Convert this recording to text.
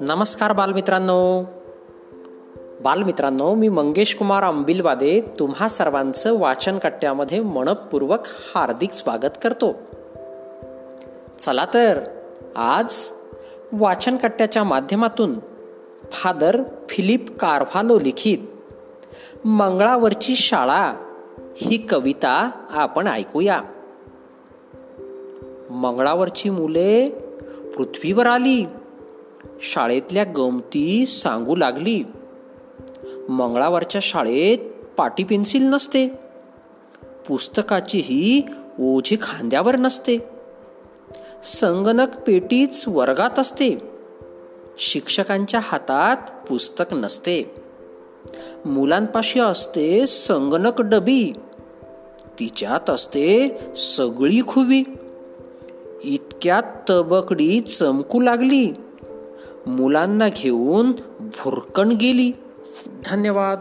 नमस्कार बालमित्रांनो. बालमित्रांनो मी मंगेश कुमार अंबिलवादे तुम्हा सर्वांचं वाचन कट्ट्यामध्ये मनपूर्वक हार्दिक स्वागत करतो. चला तर आज वाचन कट्ट्याच्या माध्यमातून फादर फिलिप कार्व्हालो लिखित मंगळावरची शाळा ही कविता आपण ऐकूया. मंगळावरची मुले पृथ्वीवर आली. शाळेतल्या गमती सांगू लागली. मंगळावरच्या शाळेत पाटी पेन्सिल नसते. पुस्तकाचीही ओझी खांद्यावर नसते. संगणक पेटीच वर्गात असते. शिक्षकांच्या हातात पुस्तक नसते. मुलांपाशी असते संगणक डबी. तिच्यात असते सगळी खुबी इतक्यात तबकडी चमकू लागली. मुलांना घेऊन भुरकण गेली. धन्यवाद.